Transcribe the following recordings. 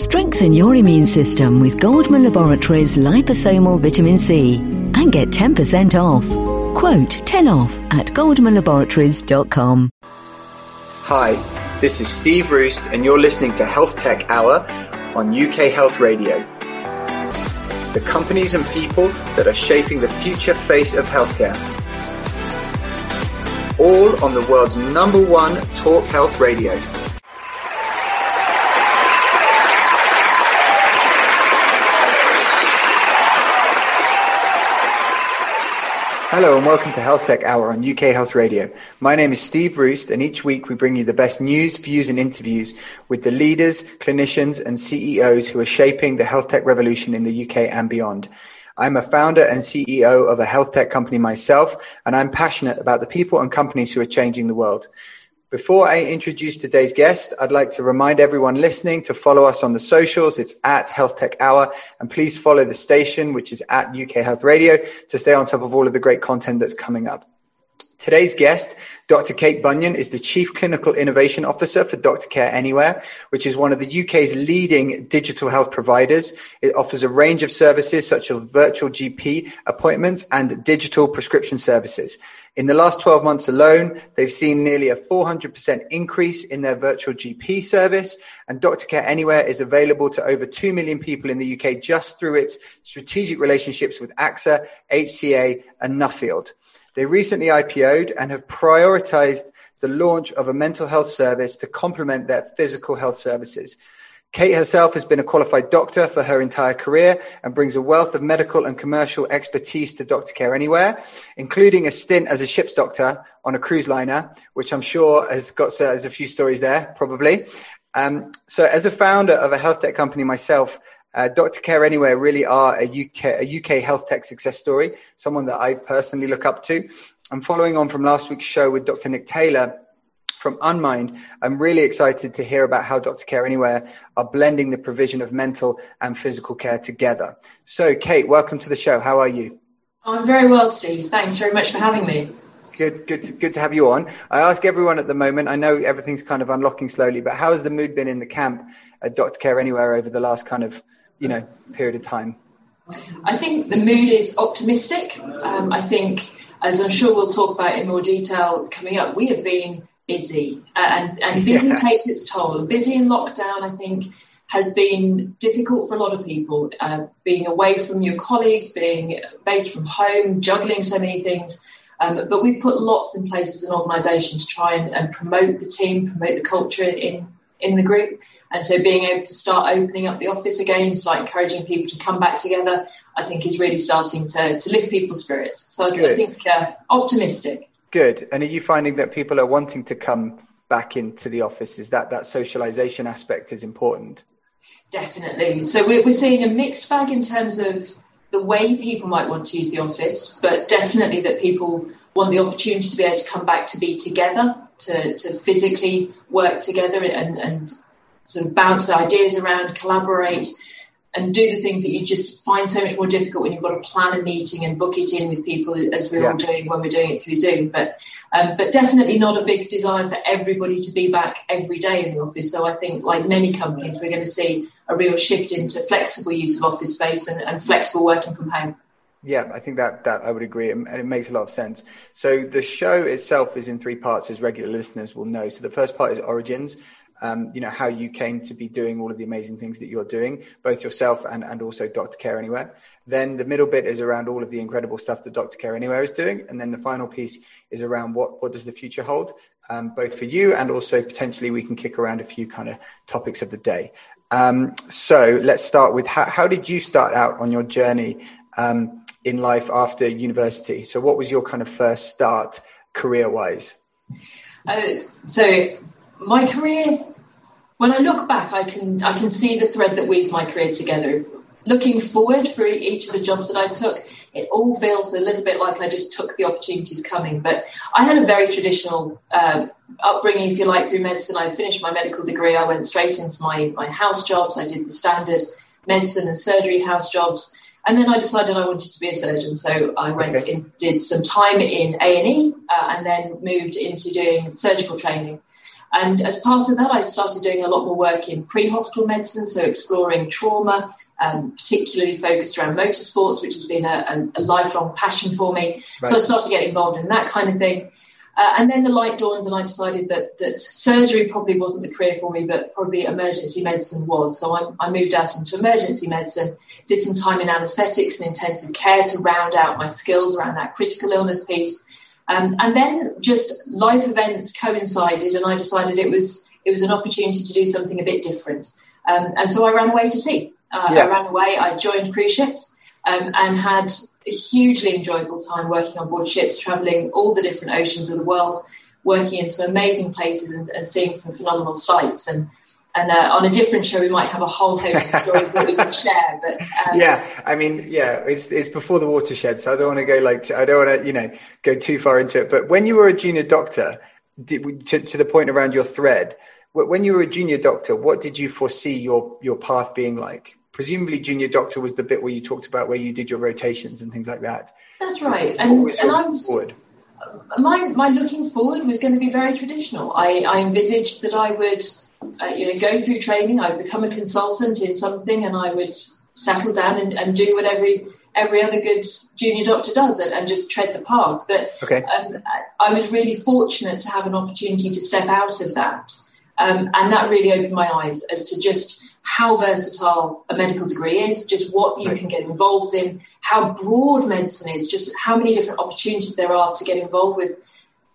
Strengthen your immune system with Goldman Laboratories liposomal vitamin C and get 10% off. Quote 10 off at goldmanlaboratories.com. Hi, this is Steve Roost, and you're listening to Health Tech Hour on UK Health Radio. The companies and people that are shaping the future face of healthcare. All on the world's number one talk health radio. Hello and welcome to Health Tech Hour on UK Health Radio. My name is Steve Roost and each week we bring you the best news, views and interviews with the leaders, clinicians and CEOs who are shaping the health tech revolution in the UK and beyond. I'm a founder and CEO of a health tech company myself and I'm passionate about the people and companies who are changing the world. Before I introduce today's guest, I'd like to remind everyone listening to follow us on the socials. It's at Health Tech Hour. And please follow the station, which is at UK Health Radio, to stay on top of all of the great content that's coming up. Today's guest, Dr. Kate Bunyan, is the Chief Clinical Innovation Officer for Dr. Care Anywhere, which is one of the UK's leading digital health providers. It offers a range of services such as virtual GP appointments and digital prescription services. In the last 12 months alone, they've seen nearly a 400% increase in their virtual GP service, and Dr. Care Anywhere is available to over 2 million people in the UK just through its strategic relationships with AXA, HCA, and Nuffield. They recently IPO'd and have prioritized the launch of a mental health service to complement their physical health services. Kate herself has been a qualified doctor for her entire career and brings a wealth of medical and commercial expertise to Doctor Care Anywhere, including a stint as a ship's doctor on a cruise liner, which I'm sure has got has a few stories there, probably. Um, so, as a founder of a health tech company myself, uh, Dr. Care Anywhere really are a UK, a UK health tech success story, someone that I personally look up to. And following on from last week's show with Dr. Nick Taylor from Unmind, I'm really excited to hear about how Dr. Care Anywhere are blending the provision of mental and physical care together. So, Kate, welcome to the show. How are you? I'm very well, Steve. Thanks very much for having me. Good, good, to, good to have you on. I ask everyone at the moment. I know everything's kind of unlocking slowly, but how has the mood been in the camp at Dr. Care Anywhere over the last kind of you know period of time? I think the mood is optimistic. Um, I think, as I'm sure we'll talk about in more detail coming up, we have been busy, uh, and and busy yeah. takes its toll. Busy in lockdown, I think, has been difficult for a lot of people. Uh, being away from your colleagues, being based from home, juggling so many things. Um, but we put lots in place as an organisation to try and, and, promote the team, promote the culture in in the group. And so being able to start opening up the office again, start encouraging people to come back together, I think is really starting to, to lift people's spirits. So I, I think uh, optimistic. Good. And are you finding that people are wanting to come back into the office? Is that that socialization aspect is important? Definitely. So we're, we're seeing a mixed bag in terms of the way people might want to use the office, but definitely that people want the opportunity to be able to come back to be together, to, to physically work together and, and sort of bounce the ideas around, collaborate, and do the things that you just find so much more difficult when you've got to plan a meeting and book it in with people as we're yeah. all doing when we're doing it through Zoom. But um, but definitely not a big desire for everybody to be back every day in the office. So I think, like many companies, we're going to see a real shift into flexible use of office space and, and flexible working from home. Yeah, I think that that I would agree, and it makes a lot of sense. So the show itself is in three parts, as regular listeners will know. So the first part is origins, um, you know, how you came to be doing all of the amazing things that you're doing, both yourself and, and also Dr. Care Anywhere. Then the middle bit is around all of the incredible stuff that Dr. Care Anywhere is doing. And then the final piece is around what, what does the future hold, um, both for you and also potentially we can kick around a few kind of topics of the day. Um, so let's start with how, how did you start out on your journey um, in life after university? So what was your kind of first start career wise? Uh, so my career when I look back, I can I can see the thread that weaves my career together. Looking forward for each of the jobs that I took, it all feels a little bit like I just took the opportunities coming. But I had a very traditional uh, upbringing, if you like, through medicine. I finished my medical degree. I went straight into my my house jobs. I did the standard medicine and surgery house jobs. And then I decided I wanted to be a surgeon, so I went okay. and did some time in A and E, uh, and then moved into doing surgical training. And as part of that, I started doing a lot more work in pre hospital medicine, so exploring trauma, um, particularly focused around motorsports, which has been a, a, a lifelong passion for me. Right. So I started getting involved in that kind of thing. Uh, and then the light dawned, and I decided that that surgery probably wasn't the career for me, but probably emergency medicine was. So I, I moved out into emergency medicine, did some time in anaesthetics and intensive care to round out my skills around that critical illness piece. Um, and then just life events coincided, and I decided it was it was an opportunity to do something a bit different. Um, and so I ran away to sea. Uh, yeah. I ran away. I joined cruise ships um, and had a hugely enjoyable time working on board ships, traveling all the different oceans of the world, working in some amazing places and, and seeing some phenomenal sights. And and uh, on a different show, we might have a whole host of stories that we can share. But um, yeah, I mean, yeah, it's it's before the watershed, so I don't want to go like I don't want to you know go too far into it. But when you were a junior doctor, did, to, to the point around your thread, when you were a junior doctor, what did you foresee your your path being like? presumably junior doctor was the bit where you talked about where you did your rotations and things like that. That's right. And, and I was forward? my my looking forward was going to be very traditional. I, I envisaged that I would uh, you know go through training, I'd become a consultant in something, and I would settle down and, and do what every every other good junior doctor does and, and just tread the path. But okay. um, I was really fortunate to have an opportunity to step out of that. Um, and that really opened my eyes as to just how versatile a medical degree is, just what you right. can get involved in, how broad medicine is, just how many different opportunities there are to get involved with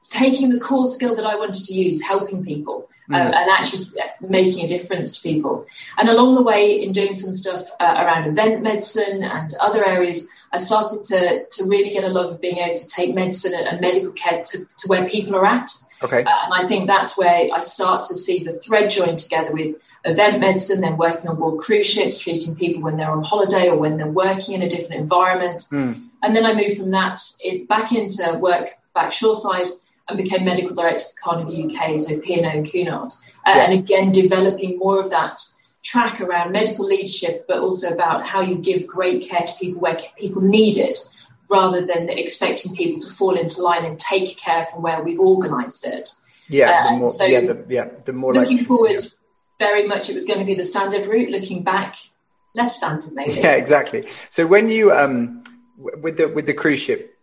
taking the core skill that I wanted to use, helping people. Mm. Um, and actually making a difference to people. And along the way, in doing some stuff uh, around event medicine and other areas, I started to, to really get a love of being able to take medicine and medical care to, to where people are at. Okay. Uh, and I think that's where I start to see the thread joined together with event medicine, then working on board cruise ships, treating people when they're on holiday or when they're working in a different environment. Mm. And then I moved from that it, back into work back shoreside and became medical director for Carnival UK, so P&O and Cunard. Uh, yeah. And again, developing more of that track around medical leadership, but also about how you give great care to people where people need it, rather than expecting people to fall into line and take care from where we've organised it. Yeah, uh, the more, so yeah, the, yeah, the more looking like, forward. Yeah very much it was going to be the standard route. Looking back, less standard maybe. Yeah, exactly. So when you um, with the with the cruise ship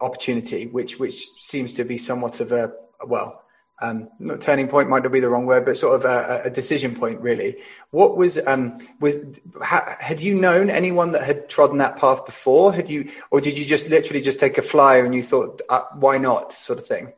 opportunity, which which seems to be somewhat of a well. Um, not turning point might not be the wrong word, but sort of a, a decision point, really. What was um, was ha, had you known anyone that had trodden that path before? Had you, or did you just literally just take a flyer and you thought, uh, why not, sort of thing?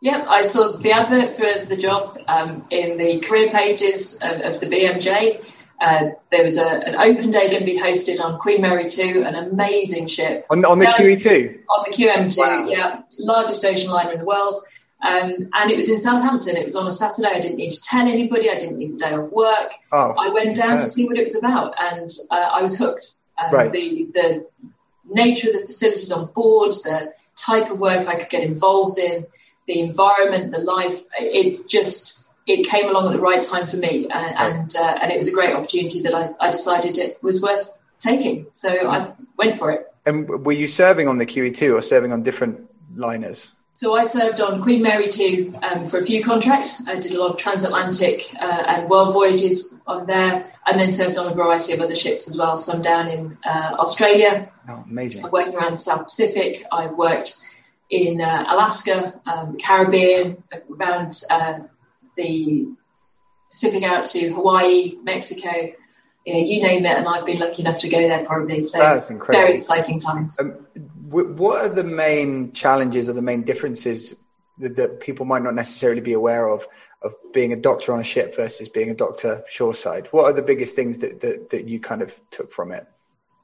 Yeah, I saw the advert for the job um, in the career pages of, of the BMJ. Uh, there was a, an open day going to be hosted on Queen Mary 2, an amazing ship. On, on the QE2? On the QM2, wow. yeah. Largest ocean liner in the world. Um, and it was in Southampton. It was on a Saturday. I didn't need to tell anybody. I didn't need the day off work. Oh, I went down yeah. to see what it was about, and uh, I was hooked. Um, right. The the nature of the facilities on board, the type of work I could get involved in, the environment, the life, it just it came along at the right time for me, and and, uh, and it was a great opportunity that I, I decided it was worth taking. So I went for it. And were you serving on the QE2 or serving on different liners? So I served on Queen Mary 2 um, for a few contracts. I did a lot of transatlantic uh, and world voyages on there, and then served on a variety of other ships as well. Some down in uh, Australia. Oh, amazing! I'm working around the South Pacific. I've worked in uh, Alaska, um, the Caribbean, around uh, the Pacific out to Hawaii, Mexico, you know, you name it, and I've been lucky enough to go there probably. So that's incredible. Very exciting times. Um, what are the main challenges or the main differences that, that, people might not necessarily be aware of of being a doctor on a ship versus being a doctor shoreside? What are the biggest things that that, that you kind of took from it?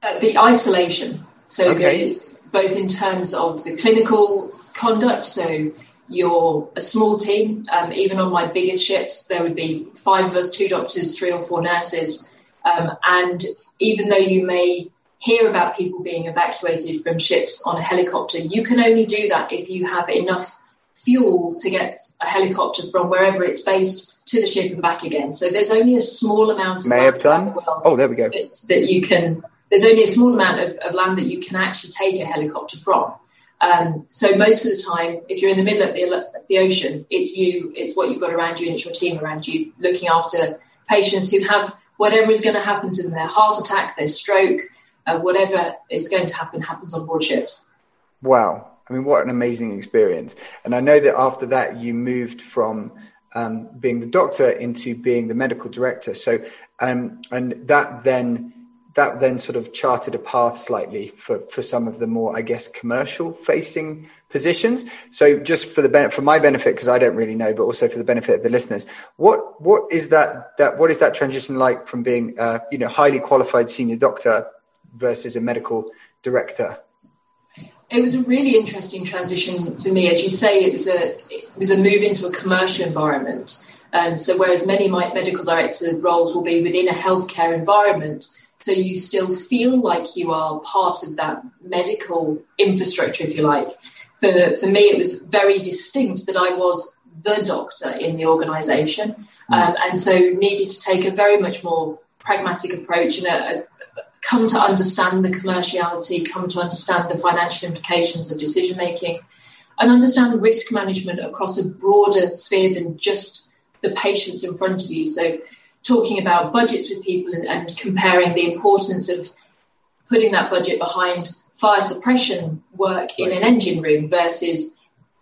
Uh, the isolation. So okay. the both in terms of the clinical conduct. So you're a small team. Um, even on my biggest ships, there would be five of us, two doctors, three or four nurses. Um, and even though you may hear about people being evacuated from ships on a helicopter, you can only do that if you have enough fuel to get a helicopter from wherever it's based to the ship and back again. So there's only a small amount. May have done. The oh, there we go. That, that you can there's only a small amount of, of land that you can actually take a helicopter from. Um, so most of the time, if you're in the middle of the, the ocean, it's you, it's what you've got around you, and it's your team around you looking after patients who have whatever is going to happen to them, their heart attack, their stroke, uh, whatever is going to happen happens on board ships. Wow. I mean, what an amazing experience. And I know that after that, you moved from um, being the doctor into being the medical director. So, um, and that then that then sort of charted a path slightly for, for some of the more, I guess, commercial facing positions. So just for the benefit, for my benefit, because I don't really know, but also for the benefit of the listeners, what, what is that, that, what is that transition like from being, uh, you know, highly qualified senior doctor versus a medical director? It was a really interesting transition for me. As you say, it was a, it was a move into a commercial environment. Um, so whereas many medical director roles will be within a healthcare environment, so you still feel like you are part of that medical infrastructure, if you like. For, for me, it was very distinct that I was the doctor in the organisation, mm. um, and so needed to take a very much more pragmatic approach and a, a, come to understand the commerciality, come to understand the financial implications of decision making, and understand risk management across a broader sphere than just the patients in front of you. So talking about budgets with people and, and comparing the importance of putting that budget behind fire suppression work in an engine room versus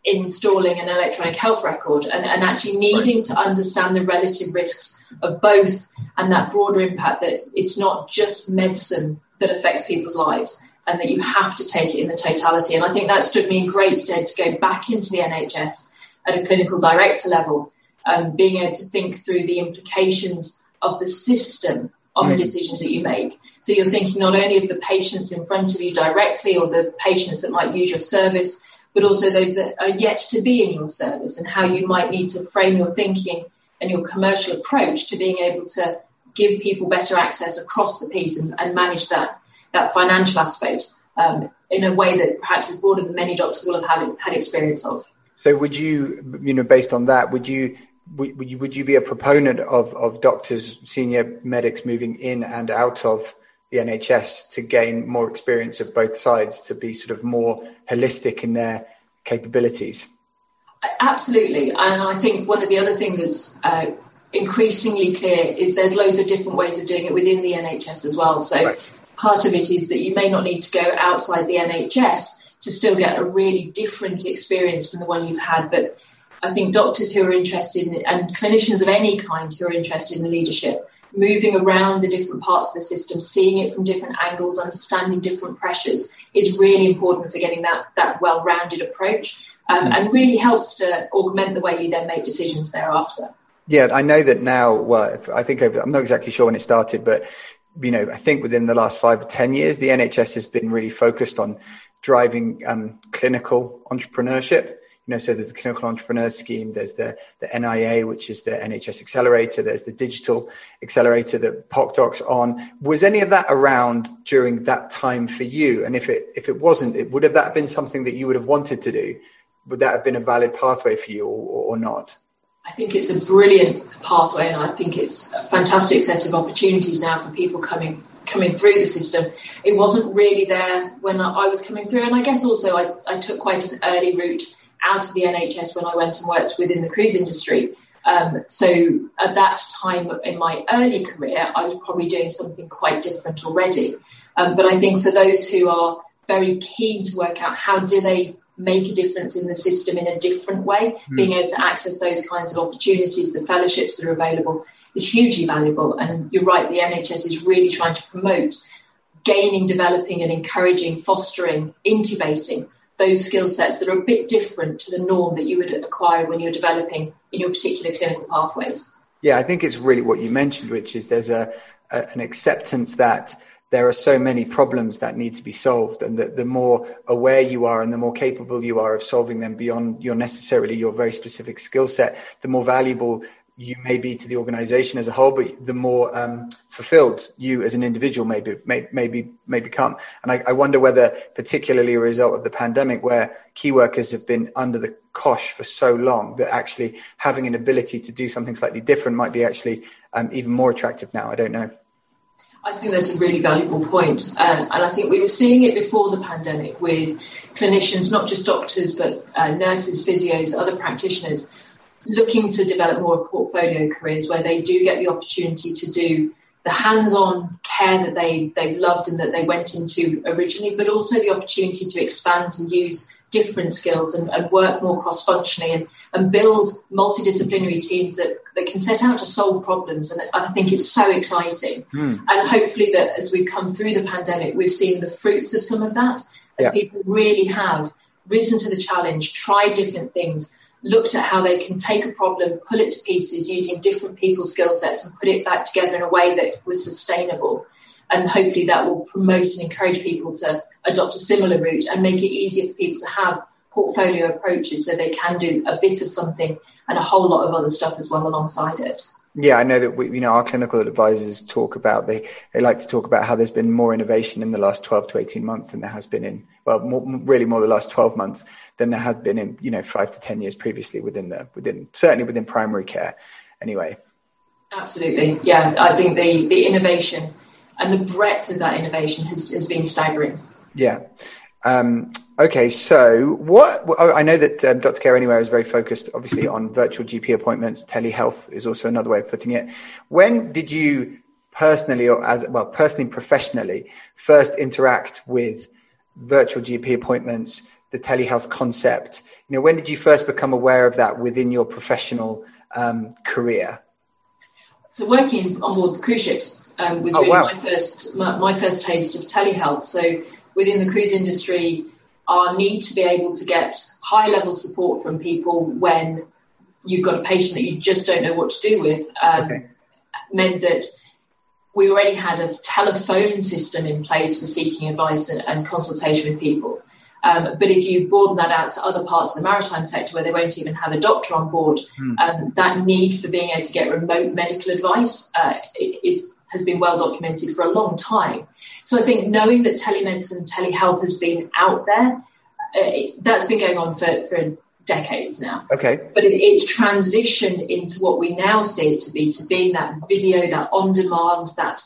installing an electronic health record and, and actually needing right. to understand the relative risks of both and that broader impact that it's not just medicine that affects people's lives and that you have to take it in the totality. And I think that stood me in great stead to go back into the NHS at a clinical director level um, being able to think through the implications of the system on mm. the decisions that you make. So you're thinking not only of the patients in front of you directly or the patients that might use your service, but also those that are yet to be in your service and how you might need to frame your thinking and your commercial approach to being able to give people better access across the piece and, and manage that, that financial aspect um, in a way that perhaps is broader than many doctors will have had, had experience of. So would you, you know, based on that, would you would you, would you be a proponent of, of doctors, senior medics moving in and out of the NHS to gain more experience of both sides, to be sort of more holistic in their capabilities? Absolutely. And I think one of the other things that's uh, increasingly clear is there's loads of different ways of doing it within the NHS as well. So right. part of it is that you may not need to go outside the NHS to still get a really different experience from the one you've had, but I think doctors who are interested in, and clinicians of any kind who are interested in the leadership, moving around the different parts of the system, seeing it from different angles, understanding different pressures is really important for getting that, that well rounded approach um, mm. and really helps to augment the way you then make decisions thereafter. Yeah, I know that now. Well, I think I'm not exactly sure when it started, but you know, I think within the last five or ten years, the NHS has been really focused on driving um, clinical entrepreneurship you know, so there's the clinical entrepreneur scheme, there's the, the NIA, which is the NHS accelerator, there's the digital accelerator that PocDoc's on. Was any of that around during that time for you? And if it, if it wasn't, it, would have that been something that you would have wanted to do? Would that have been a valid pathway for you or, or not? I think it's a brilliant pathway, and I think it's a fantastic set of opportunities now for people coming coming through the system. It wasn't really there when I was coming through, and I guess also I, I took quite an early route out of the NHS when I went and worked within the cruise industry. Um, so at that time in my early career, I was probably doing something quite different already. Um, but I think for those who are very keen to work out how do they make a difference in the system in a different way, mm. being able to access those kinds of opportunities, the fellowships that are available is hugely valuable. And you're right, the NHS is really trying to promote gaining, developing, and encouraging, fostering, incubating those skill sets that are a bit different to the norm that you would acquire when you're developing in your particular clinical pathways. Yeah, I think it's really what you mentioned, which is there's a, a an acceptance that there are so many problems that need to be solved and that the more aware you are and the more capable you are of solving them beyond your necessarily your very specific skill set the more valuable you may be to the organization as a whole, but the more um, fulfilled you as an individual may, be, may, may, may become. And I, I, wonder whether, particularly a result of the pandemic, where key workers have been under the cosh for so long, that actually having an ability to do something slightly different might be actually um, even more attractive now. I don't know. I think that's a really valuable point. Uh, and I think we were seeing it before the pandemic with clinicians, not just doctors, but uh, nurses, physios, other practitioners, looking to develop more portfolio careers where they do get the opportunity to do the hands-on care that they they loved and that they went into originally, but also the opportunity to expand and use different skills and, and work more cross-functionally and, and build multidisciplinary teams that, that can set out to solve problems. And I think it's so exciting. Mm. And hopefully that as we've come through the pandemic, we've seen the fruits of some of that as yeah. people really have risen to the challenge, tried different things, looked at how they can take a problem, pull it to pieces using different people's skill sets and put it back together in a way that was sustainable. And hopefully that will promote and encourage people to adopt a similar route and make it easier for people to have portfolio approaches so they can do a bit of something and a whole lot of other stuff as well alongside it. Yeah, I know that we, you know, our clinical advisors talk about they they like to talk about how there's been more innovation in the last 12 to 18 months than there has been in well, more, really more the last 12 months than there has been in you know five to 10 years previously within the within certainly within primary care. Anyway. Absolutely, yeah. I think the the innovation and the breadth of that innovation has has been staggering. Yeah. Um, okay, so what I know that um, Dr. Care Anywhere is very focused, obviously, on virtual GP appointments. Telehealth is also another way of putting it. When did you personally, or as well, personally, professionally, first interact with virtual GP appointments, the telehealth concept? You know, when did you first become aware of that within your professional um, career? So, working on board the cruise ships um, was oh, really wow. my first my, my first taste of telehealth. So within the cruise industry, our need to be able to get high level support from people when you've got a patient that you just don't know what to do with um, okay. meant that we already had a telephone system in place for seeking advice and, and consultation with people. Um, but if you broaden that out to other parts of the maritime sector where they won't even have a doctor on board, mm. um, that need for being able to get remote medical advice uh, is has been well documented for a long time. So I think knowing that telemedicine, telehealth has been out there, uh, that's been going on for, for decades now. Okay. But it, it's transitioned into what we now see it to be, to being that video, that on demand, that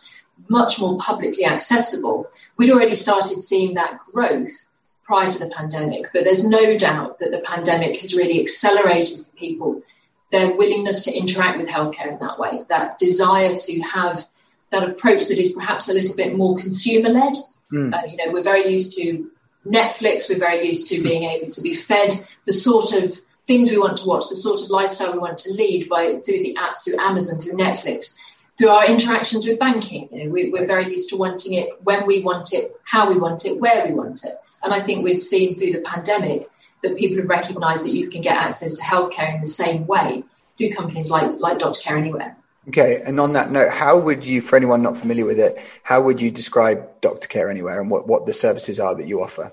much more publicly accessible. We'd already started seeing that growth prior to the pandemic, but there's no doubt that the pandemic has really accelerated for people their willingness to interact with healthcare in that way, that desire to have that approach that is perhaps a little bit more consumer led. Mm. Uh, you know, we're very used to Netflix, we're very used to being able to be fed the sort of things we want to watch, the sort of lifestyle we want to lead by through the apps, through Amazon, through Netflix, through our interactions with banking. You know, we, are very used to wanting it when we want it, how we want it, where we want it. And I think we've seen through the pandemic that people have recognised that you can get access to healthcare in the same way through companies like like Dr. Care Anywhere. Okay, and on that note, how would you, for anyone not familiar with it, how would you describe Doctor Care Anywhere and what, what the services are that you offer?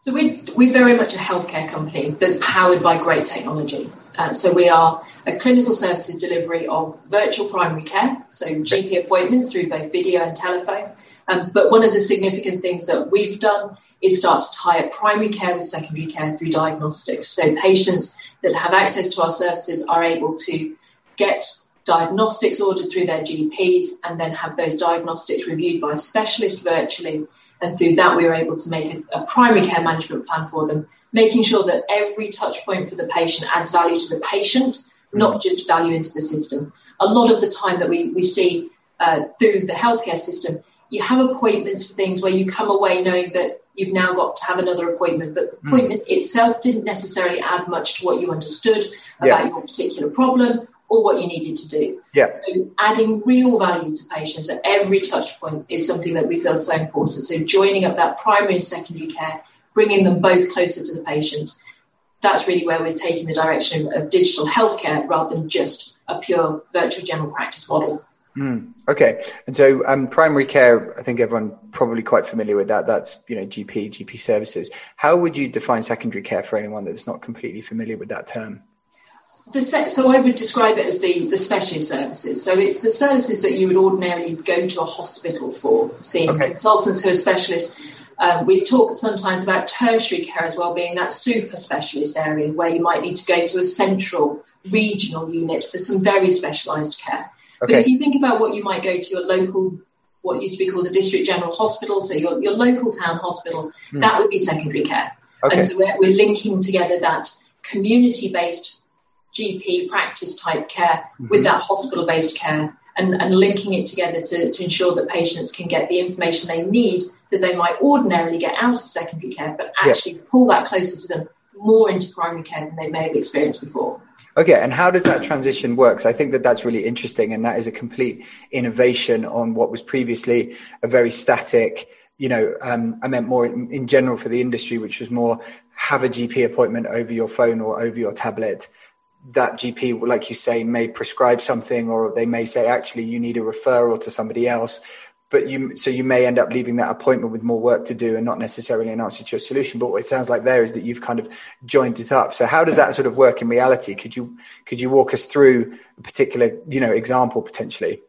So we we're very much a healthcare company that's powered by great technology. Uh, so we are a clinical services delivery of virtual primary care, so GP appointments through both video and telephone. Um, but one of the significant things that we've done is start to tie up primary care with secondary care through diagnostics. So patients that have access to our services are able to get diagnostics ordered through their GPs and then have those diagnostics reviewed by a specialist virtually. And through that, we were able to make a, a, primary care management plan for them, making sure that every touch point for the patient adds value to the patient, not just value into the system. A lot of the time that we, we see uh, through the healthcare system, you have appointments for things where you come away knowing that you've now got to have another appointment, but the hmm. appointment mm. itself didn't necessarily add much to what you understood about yeah. your particular problem or what you needed to do. Yeah. So adding real value to patients at every touch point is something that we feel so important. So joining up that primary and secondary care, bringing them both closer to the patient, that's really where we're taking the direction of digital healthcare rather than just a pure virtual general practice model. Mm, okay, and so um, primary care, I think everyone probably quite familiar with that. That's you know GP, GP services. How would you define secondary care for anyone that's not completely familiar with that term? The so I would describe it as the, the specialist services. So it's the services that you would ordinarily go to a hospital for, seeing okay. consultants who are specialists. Um, we talk sometimes about tertiary care as well, being that super specialist area where you might need to go to a central regional unit for some very specialised care. Okay. But if you think about what you might go to your local what used to be called the district general hospital, so your, your local town hospital, mm. that would be secondary care. Okay. And so we're, we're linking together that community based GP practice type care mm-hmm. with that hospital based care and, and linking it together to, to ensure that patients can get the information they need that they might ordinarily get out of secondary care, but actually pull that closer to them more into primary care than they may have experienced before. Okay, and how does that transition work? So I think that that's really interesting, and that is a complete innovation on what was previously a very static. You know, um, I meant more in, in general for the industry, which was more have a GP appointment over your phone or over your tablet that GP, like you say, may prescribe something, or they may say, actually, you need a referral to somebody else. But you, so you may end up leaving that appointment with more work to do and not necessarily an answer to your solution. But what it sounds like there is that you've kind of joined it up. So how does that sort of work in reality? Could you, could you walk us through a particular, you know, example potentially?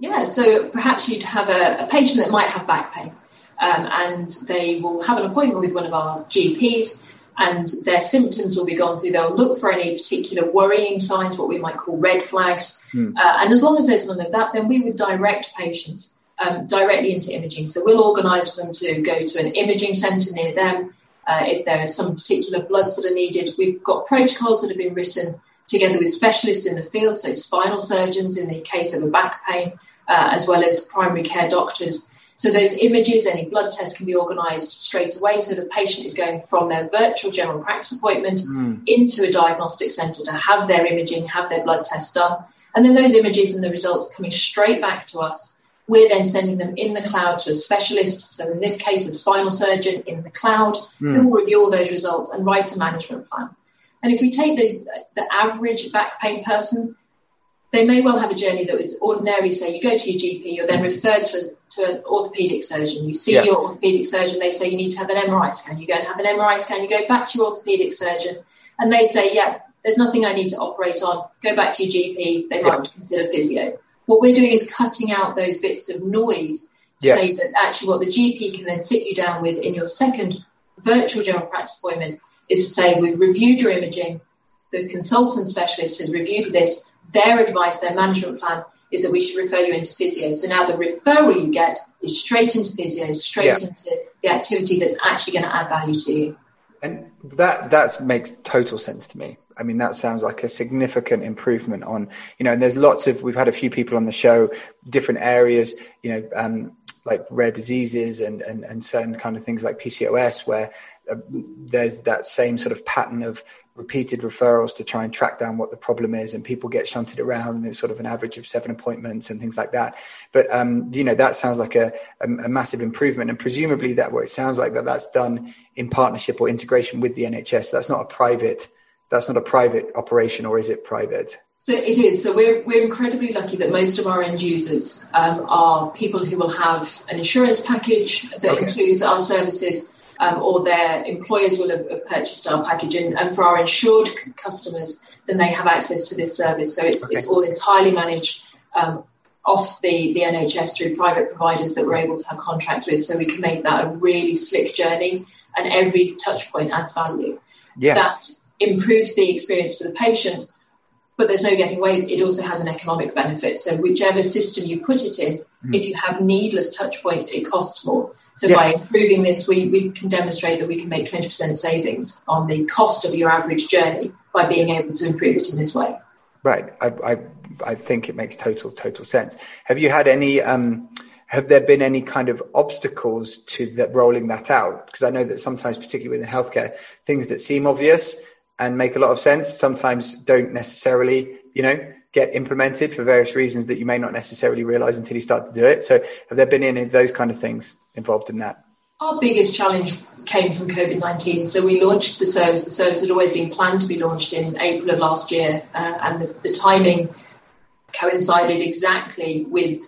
Yeah. So perhaps you'd have a, a patient that might have back pain. Um, and they will have an appointment with one of our GPs and their symptoms will be gone through. They'll look for any particular worrying signs, what we might call red flags. Mm. Uh, and as long as there's none of that, then we would direct patients um, directly into imaging. So we'll organise for them to go to an imaging centre near them. Uh, if there are some particular bloods that are needed, we've got protocols that have been written together with specialists in the field, so spinal surgeons in the case of a back pain, uh, as well as primary care doctors so those images, any blood test can be organised straight away. So the patient is going from their virtual general practice appointment mm. into a diagnostic centre to have their imaging, have their blood test done. And then those images and the results are coming straight back to us. We're then sending them in the cloud to a specialist. So in this case, a spinal surgeon in the cloud mm. who will review all those results and write a management plan. And if we take the, the average back pain person, they may well have a journey that would ordinarily say you go to your GP, you're then referred to, a, to an orthopaedic surgeon. You see yeah. your orthopaedic surgeon, they say you need to have an MRI scan. You go and have an MRI scan, you go back to your orthopaedic surgeon, and they say, yeah, there's nothing I need to operate on. Go back to your GP, they might yeah. consider physio. What we're doing is cutting out those bits of noise to yeah. say that actually what the GP can then sit you down with in your second virtual general practice appointment is to say, we've reviewed your imaging, the consultant specialist has reviewed this, their advice, their management plan is that we should refer you into physio. So now the referral you get is straight into physio, straight yeah. into the activity that's actually going to add value to you. And that that makes total sense to me. I mean, that sounds like a significant improvement on, you know, and there's lots of, we've had a few people on the show, different areas, you know, um, like rare diseases and, and, and certain kind of things like PCOS, where uh, there's that same sort of pattern of repeated referrals to try and track down what the problem is and people get shunted around and it's sort of an average of seven appointments and things like that but um, you know that sounds like a, a, a, massive improvement and presumably that what it sounds like that that's done in partnership or integration with the nhs that's not a private that's not a private operation or is it private so it is. So we're, we're incredibly lucky that most of our end users um, are people who will have an insurance package that okay. includes our services um, or their employers will have, purchased our package. And, and, for our insured customers, then they have access to this service. So it's, okay. it's all entirely managed um, off the, the NHS through private providers that we're able to have contracts with. So we can make that a really slick journey and every touch point adds value. Yeah. That improves the experience for the patient, but there's no getting away. It also has an economic benefit. So whichever system you put it in, mm. if you have needless touch points, it costs more. So yeah. by improving this, we, we can demonstrate that we can make 20% savings on the cost of your average journey by being able to improve it in this way. Right. I, I, I think it makes total, total sense. Have you had any, um, have there been any kind of obstacles to that rolling that out? Because I know that sometimes, particularly within healthcare, things that seem obvious and make a lot of sense sometimes don't necessarily, you know, get implemented for various reasons that you may not necessarily realize until you start to do it. So, have there been any of those kind of things involved in that? Our biggest challenge came from COVID 19. So, we launched the service. The service had always been planned to be launched in April of last year, uh, and the, the timing coincided exactly with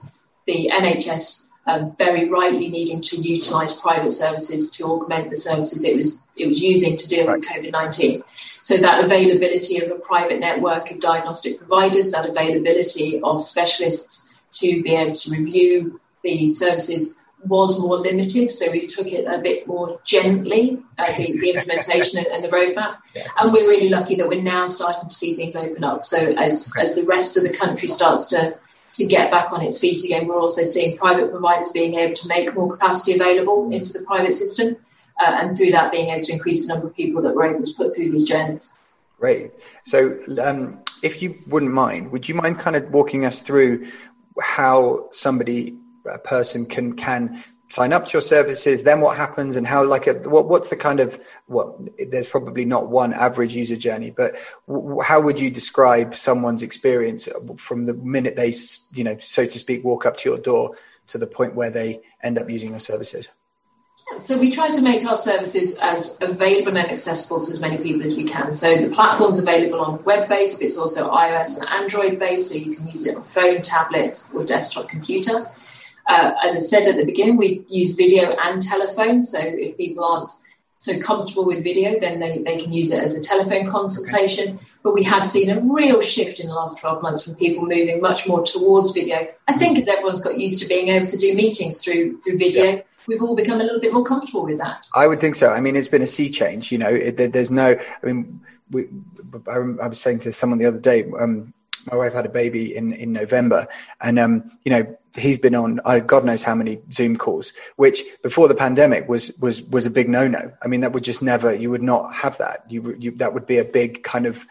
the NHS um, very rightly needing to utilise private services to augment the services it was it was using to deal right. with COVID nineteen. So that availability of a private network of diagnostic providers, that availability of specialists to be able to review the services was more limited. So we took it a bit more gently, uh, the, the, implementation and the roadmap. Yeah. And we're really lucky that we're now starting to see things open up. So as, okay. as the rest of the country starts to to get back on its feet again. We're also seeing private providers being able to make more capacity available into the private system, uh, and through that being able to increase the number of people that we're able to put through these journeys. Great. So, um, if you wouldn't mind, would you mind kind of walking us through how somebody, a person, can can sign up to your services? Then what happens, and how like a what, what's the kind of what? There's probably not one average user journey, but w- how would you describe someone's experience from the minute they, you know, so to speak, walk up to your door to the point where they end up using your services? So we try to make our services as available and accessible to as many people as we can. So the platform's available on web-based, but it's also iOS and Android-based, so you can use it on phone, tablet, or desktop computer. Uh, as I said at the beginning, we use video and telephone. So if people aren't so comfortable with video, then they, they can use it as a telephone consultation. Okay. But we have seen a real shift in the last 12 months from people moving much more towards video. I think as everyone's got used to being able to do meetings through through video. Yeah we've all become a little bit more comfortable with that. I would think so. I mean, it's been a sea change. You know, it, there's no. I mean, we, I, I, was saying to someone the other day. Um, my wife had a baby in in November, and um, you know, he's been on uh, God knows how many Zoom calls, which before the pandemic was was was a big no no. I mean, that would just never. You would not have that. You, you that would be a big kind of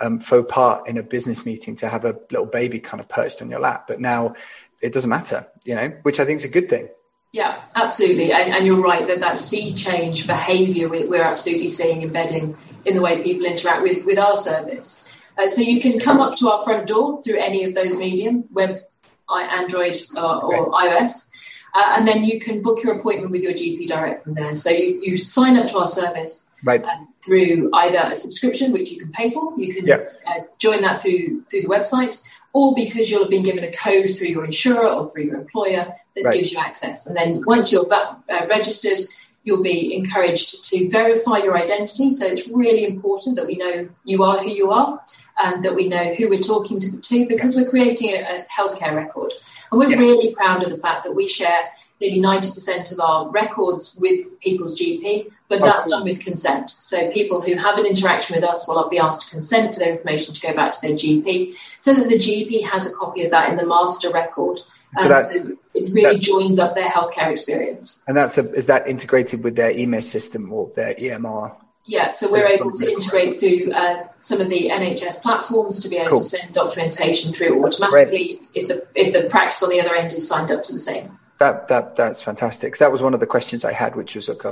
um, faux pas in a business meeting to have a little baby kind of perched on your lap. But now it doesn't matter, you know, which I think is a good thing. Yeah, absolutely. And, and, you're right that that sea change behavior we're absolutely seeing embedding in the way people interact with, with our service. Uh, so you can come up to our front door through any of those medium, web, Android, uh, or iOS. Uh, and then you can book your appointment with your GP direct from there. So you, you sign up to our service right. uh, through either a subscription, which you can pay for. You can yep. uh, join that through through the website, or because you'll have been given a code through your insurer or through your employer that right. gives you access. And then once you're uh, registered, you'll be encouraged to verify your identity. So it's really important that we know you are who you are and that we know who we're talking to, to because we're creating a, a healthcare record. And we're yeah. really proud of the fact that we share nearly 90% of our records with people's GP, but oh, that's cool. done with consent. So people who have an interaction with us will be asked to consent for their information to go back to their GP so that the GP has a copy of that in the master record. So, um, that's, so it really that, joins up their healthcare experience. And that's a, is that integrated with their EMIS system or their EMR? Yeah, so we're able to integrate through uh, some of the NHS platforms to be able cool. to send documentation through automatically if the if the practice on the other end is signed up to the same. That that that's fantastic. that was one of the questions I had, which was like,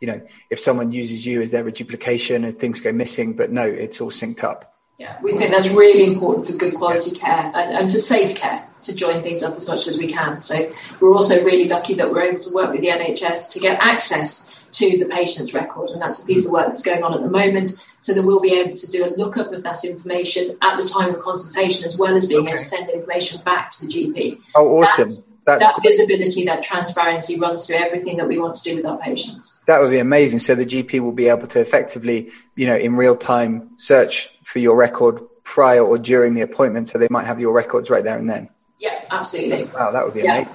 you know, if someone uses you, is there a duplication and things go missing? But no, it's all synced up. Yeah, we think that's really important for good quality yeah. care and, and for safe care to join things up as much as we can. So we're also really lucky that we're able to work with the NHS to get access to the patient's record. And that's a piece of work that's going on at the moment. So that we'll be able to do a lookup of that information at the time of consultation, as well as being okay. able to send information back to the GP. Oh, awesome. That, that's that visibility, that transparency runs through everything that we want to do with our patients. That would be amazing. So the GP will be able to effectively, you know, in real time search for your record prior or during the appointment. So they might have your records right there and then. Yeah, absolutely. Wow, that would be yeah. amazing.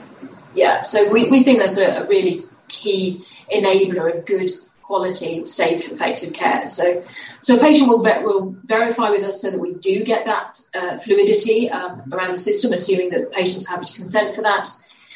Yeah, so we, we think that's a, a really key enabler of good quality, safe, effective care. So, so a patient will will verify with us so that we do get that uh, fluidity um, around the system, assuming that the patient's happy to consent for that.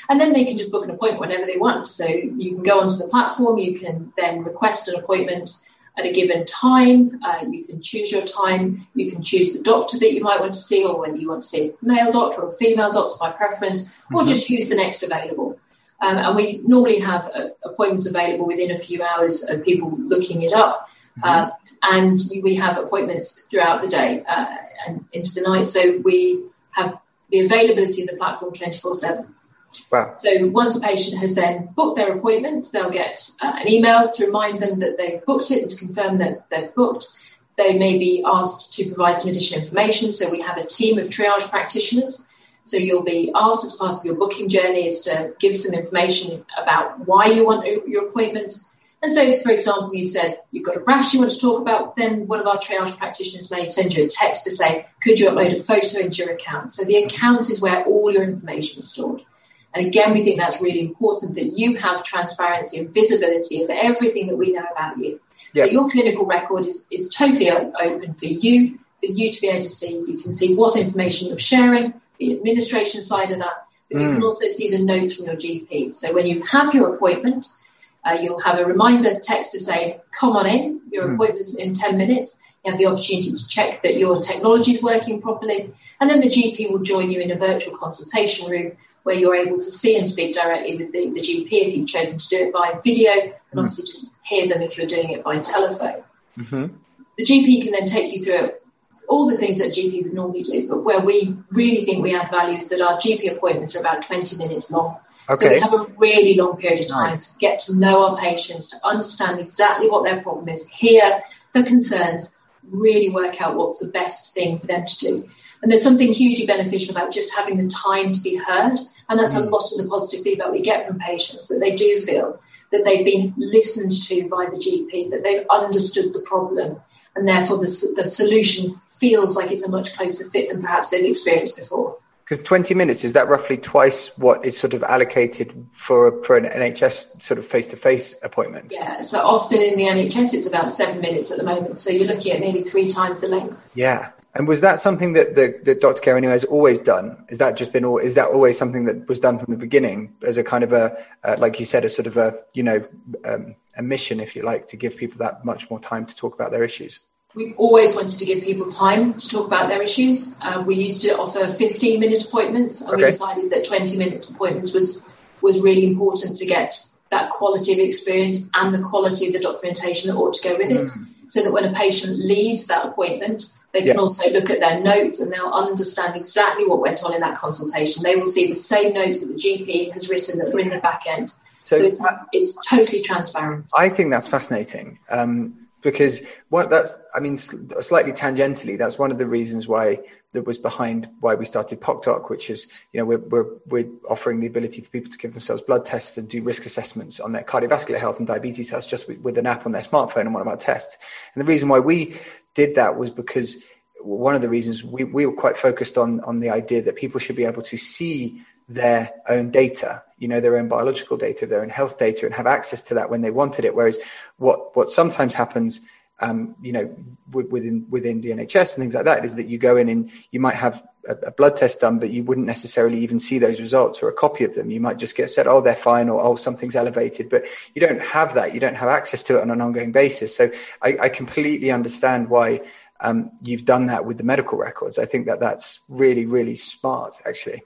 And then they can just book an appointment whenever they want. So you can go onto the platform, you can then request an appointment at a given time. Uh, you can choose your time. You can choose the doctor that you might want to see, or whether you want to see a male doctor or a female doctor by preference, mm-hmm. or just who's the next available. Um, and we normally have uh, appointments available within a few hours of people looking it up. Mm-hmm. Uh, and we have appointments throughout the day uh, and into the night. So we have the availability of the platform 24 7. Wow. So once a patient has then booked their appointment, they'll get uh, an email to remind them that they've booked it and to confirm that they've booked. They may be asked to provide some additional information. So we have a team of triage practitioners so you'll be asked as part of your booking journey is to give some information about why you want your appointment. And so, for example, you've said you've got a rash you want to talk about, then one of our triage practitioners may send you a text to say, could you upload a photo into your account? So the account is where all your information is stored. And again, we think that's really important that you have transparency and visibility of everything that we know about you. Yep. So your clinical record is, is totally open for you, for you to be able to see. You can see what information you're sharing, the administration side of that, but mm. you can mm. also see the notes from your GP. So when you have your appointment, uh, you'll have a reminder text to say, come on in, your mm. appointment's in 10 minutes. You have the opportunity to check that your technology is working properly. And then the GP will join you in a virtual consultation room where you're able to see and speak directly with the, the GP if you've chosen to do it by video, and mm. obviously just hear them if you're doing it by telephone. Mm-hmm. The GP can then take you through all the things that GP would normally do, but where we really think we add value is that our GP appointments are about 20 minutes long. Okay. So we have a really long period of time nice. to get to know our patients, to understand exactly what their problem is, hear the concerns, really work out what's the best thing for them to do. And there's something hugely beneficial about just having the time to be heard. And that's mm. a lot of the positive feedback we get from patients that they do feel that they've been listened to by the GP, that they've understood the problem, and therefore the, the solution feels like it's a much closer fit than perhaps they've experienced before. Because 20 minutes, is that roughly twice what is sort of allocated for, for an NHS sort of face to face appointment? Yeah, so often in the NHS it's about seven minutes at the moment. So you're looking at nearly three times the length. Yeah. And was that something that the, the Doctor Care Anywhere has always done? Is that just been, all? is that always something that was done from the beginning as a kind of a, uh, like you said, a sort of a, you know, um, a mission, if you like, to give people that much more time to talk about their issues? We always wanted to give people time to talk about their issues. Uh, we used to offer 15 minute appointments, and okay. we decided that 20 minute appointments was was really important to get that quality of experience and the quality of the documentation that ought to go with it. Mm. So that when a patient leaves that appointment, they can yeah. also look at their notes and they'll understand exactly what went on in that consultation. They will see the same notes that the GP has written that are in the back end. So, so it's, it's totally transparent. I think that's fascinating. Um, because what that's i mean slightly tangentially that's one of the reasons why that was behind why we started PocDoc, which is you know we're, we're we're offering the ability for people to give themselves blood tests and do risk assessments on their cardiovascular health and diabetes health just with, with an app on their smartphone and one of our tests. And the reason why we did that was because one of the reasons we, we were quite focused on on the idea that people should be able to see their own data, you know, their own biological data, their own health data, and have access to that when they wanted it. Whereas what what sometimes happens, um, you know, within within the NHS and things like that, is that you go in and you might have a, a, blood test done, but you wouldn't necessarily even see those results or a copy of them. You might just get said, "Oh, they're fine," or "Oh, something's elevated," but you don't have that. You don't have access to it on an ongoing basis. So I, I completely understand why. Um, you've done that with the medical records. I think that that's really, really smart, actually.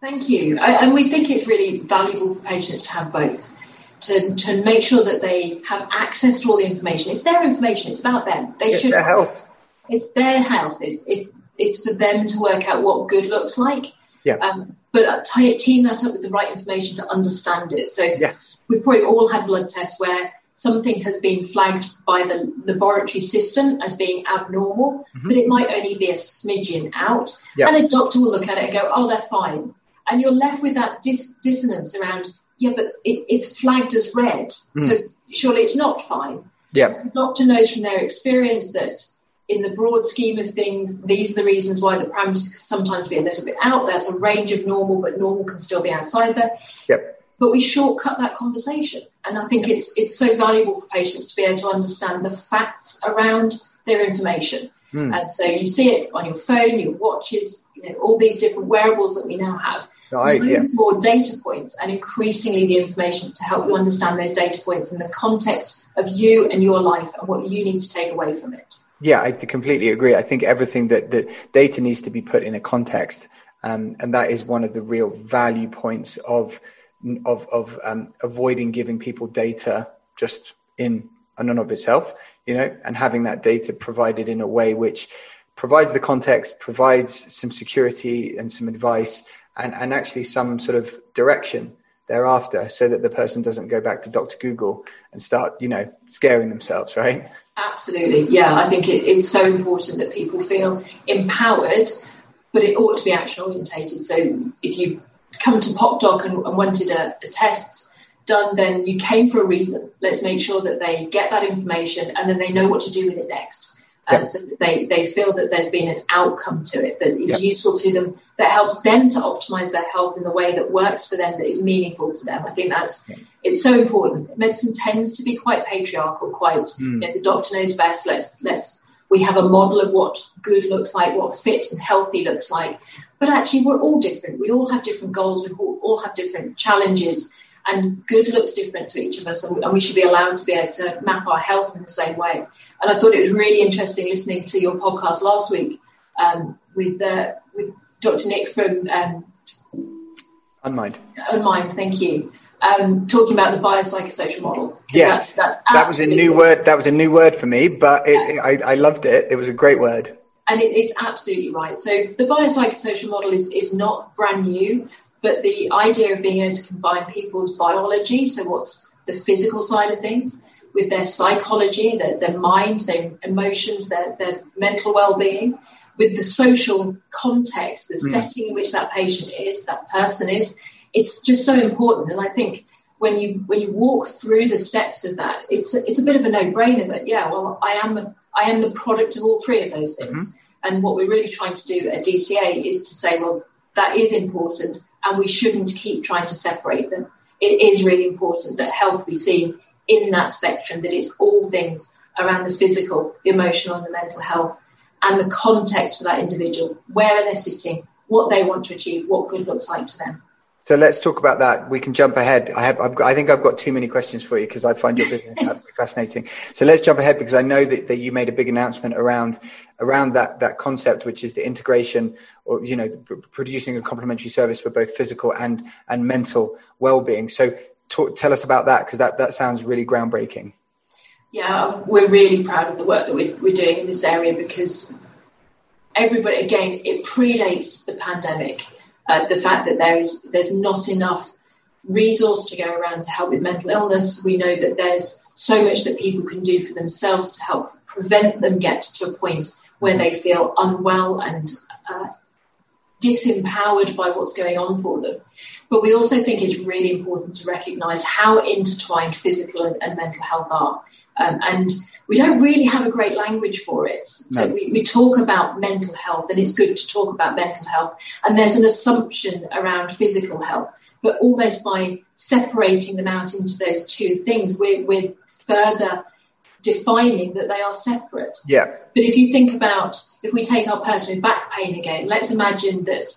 Thank you. and we think it's really valuable for patients to have both. To, to make sure that they have access to all the information. It's their information. It's about them. They it's should. Their health. It's their health. It's it's it's for them to work out what good looks like. Yeah. Um, but t- team that up with the right information to understand it. So yes, we've probably all had blood tests where something has been flagged by the laboratory system as being abnormal, mm-hmm. but it might only be a smidgen out. Yep. And a doctor will look at it and go, "Oh, they're fine." And you're left with that dis- dissonance around yeah but it, it's flagged as red. Mm. so surely it's not fine. Yeah. The doctor knows from their experience that in the broad scheme of things these are the reasons why the parameters can sometimes be a little bit out there's a range of normal but normal can still be outside there. Yep. but we shortcut that conversation. And i think it's it's so valuable for patients to be able to understand the facts around their information. Mm. um, so you see it on your phone your watches you know all these different wearables that we now have no, I, yeah. more data points and increasingly the information to help you understand those data points in the context of you and your life and what you need to take away from it. Yeah, I completely agree. I think everything that the data needs to be put in a context, um, and that is one of the real value points of of of um, avoiding giving people data just in and on of itself, you know, and having that data provided in a way which provides the context, provides some security and some advice, and, and actually some sort of direction thereafter so that the person doesn't go back to Dr. Google and start, you know, scaring themselves, right? Absolutely. Yeah, I think it, it's so important that people feel empowered, but it ought to be action orientated. So if you come to PocDoc and, and wanted a, a test done, then you came for a reason. Let's make sure that they get that information and then they know what to do with it next. Um, so they, they feel that there's been an outcome to it that is yep. useful to them, that helps them to optimize their health in the way that works for them, that is meaningful to them. I think that's it's so important. Medicine tends to be quite patriarchal, quite mm. you know, the doctor knows best. Let's let's we have a model of what good looks like, what fit and healthy looks like. But actually, we're all different. We all have different goals. We all have different challenges. And good looks different to each of us. And we should be allowed to be able to map our health in the same way. And I thought it was really interesting listening to your podcast last week um, with, uh, with Dr. Nick from um, Unmind. Unmind, thank you um, talking about the biopsychosocial model. Yes, that's, that's that was a new word. That was a new word for me, but it, yeah. it, I, I, loved it. It was a great word. And it, it's absolutely right. So the biopsychosocial model is, is not brand new, but the idea of being able to combine people's biology, so what's the physical side of things, with their psychology, their, their mind, their emotions, their, their mental well-being, with the social context, the mm. setting in which that patient is, that person is, it's just so important. And I think when you when you walk through the steps of that, it's a, it's a bit of a no brainer that yeah, well, I am a, I am the product of all three of those things. Mm-hmm. And what we're really trying to do at DCA is to say, well, that is important, and we shouldn't keep trying to separate them. It is really important that health be seen in that spectrum, that it's all things around the physical, the emotional, and the mental health, and the context for that individual, where they're sitting, what they want to achieve, what good looks like to them. So let's talk about that. We can jump ahead. I have, got, i think I've got too many questions for you because I find your business absolutely fascinating. So let's jump ahead because I know that, that you made a big announcement around around that that concept, which is the integration or you know producing a complementary service for both physical and and mental well-being. So talk, tell us about that because that that sounds really groundbreaking. Yeah, we're really proud of the work that we're, we're doing in this area because everybody again it predates the pandemic uh, the fact that there is there's not enough resource to go around to help with mental illness. We know that there's so much that people can do for themselves to help prevent them get to a point where they feel unwell and uh, disempowered by what's going on for them. But we also think it's really important to recognise how intertwined physical and, and mental health are. Um, and we don't really have a great language for it. So no. we, we talk about mental health, and it's good to talk about mental health. And there's an assumption around physical health, but almost by separating them out into those two things, we're, we're further defining that they are separate. Yeah. But if you think about, if we take our person with back pain again, let's imagine that